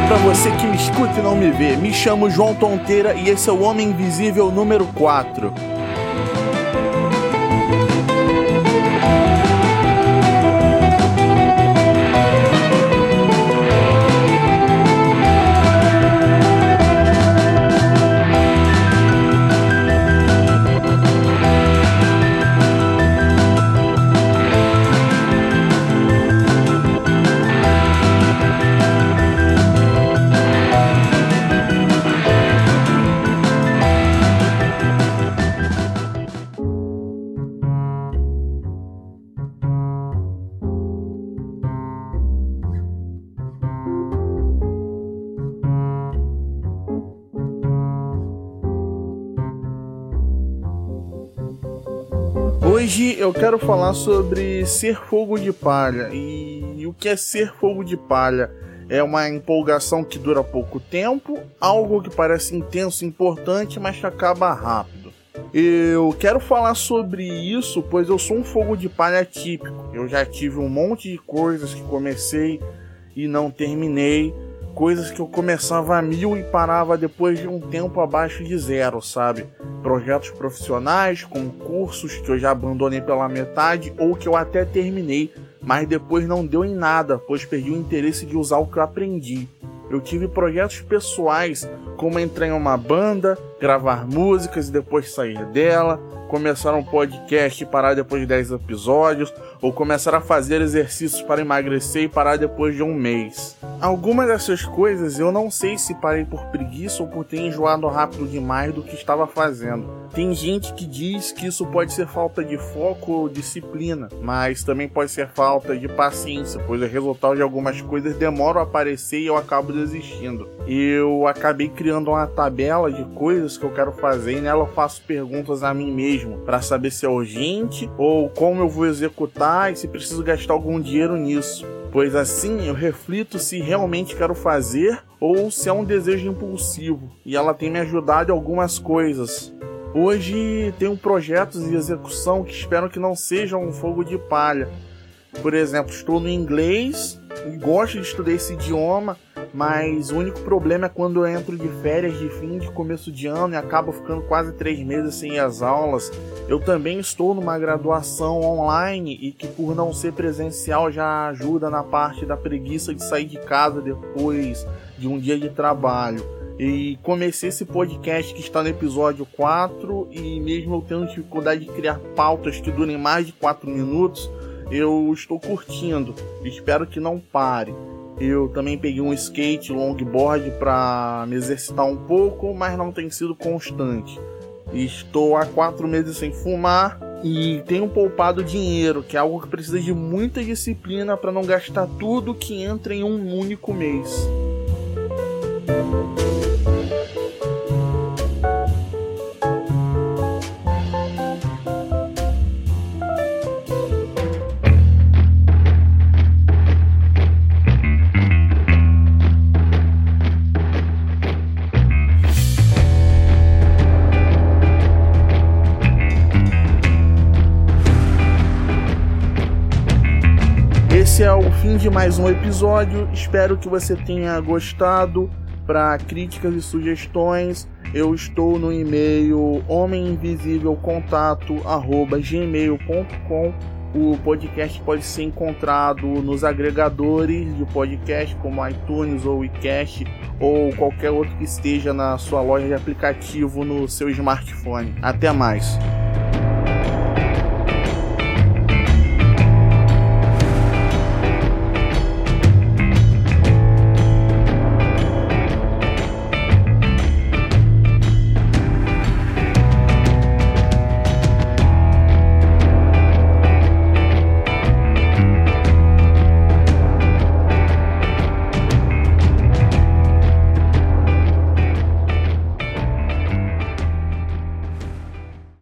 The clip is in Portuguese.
para você que me escuta e não me vê. Me chamo João Tonteira e esse é o Homem Invisível número 4. Hoje eu quero falar sobre ser fogo de palha. E o que é ser fogo de palha? É uma empolgação que dura pouco tempo, algo que parece intenso e importante, mas que acaba rápido. Eu quero falar sobre isso, pois eu sou um fogo de palha típico. Eu já tive um monte de coisas que comecei e não terminei coisas que eu começava a mil e parava depois de um tempo abaixo de zero, sabe? Projetos profissionais, concursos que eu já abandonei pela metade ou que eu até terminei, mas depois não deu em nada, pois perdi o interesse de usar o que eu aprendi. Eu tive projetos pessoais, como entrar em uma banda, gravar músicas e depois sair dela, começar um podcast e parar depois de 10 episódios, ou começar a fazer exercícios para emagrecer e parar depois de um mês. Algumas dessas coisas eu não sei se parei por preguiça ou por ter enjoado rápido demais do que estava fazendo. Tem gente que diz que isso pode ser falta de foco ou disciplina, mas também pode ser falta de paciência, pois o resultado de algumas coisas demora a aparecer e eu acabo desistindo. Eu acabei criando uma tabela de coisas que eu quero fazer e nela eu faço perguntas a mim mesmo para saber se é urgente ou como eu vou executar e se preciso gastar algum dinheiro nisso, pois assim eu reflito se realmente quero fazer ou se é um desejo impulsivo, e ela tem me ajudado em algumas coisas. Hoje tenho projetos em execução que espero que não sejam um fogo de palha. Por exemplo, estou no inglês e gosto de estudar esse idioma, mas o único problema é quando eu entro de férias de fim de começo de ano e acabo ficando quase três meses sem as aulas. Eu também estou numa graduação online e que por não ser presencial já ajuda na parte da preguiça de sair de casa depois de um dia de trabalho. E comecei esse podcast que está no episódio 4 e mesmo eu tendo dificuldade de criar pautas que durem mais de 4 minutos, eu estou curtindo. Espero que não pare. Eu também peguei um skate longboard para me exercitar um pouco, mas não tem sido constante. Estou há quatro meses sem fumar e tenho poupado dinheiro, que é algo que precisa de muita disciplina para não gastar tudo que entra em um único mês. Esse é o fim de mais um episódio. Espero que você tenha gostado. Para críticas e sugestões, eu estou no e-mail homeminvisívelcontato@gmail.com. O podcast pode ser encontrado nos agregadores de podcast como iTunes ou iCast ou qualquer outro que esteja na sua loja de aplicativo no seu smartphone. Até mais.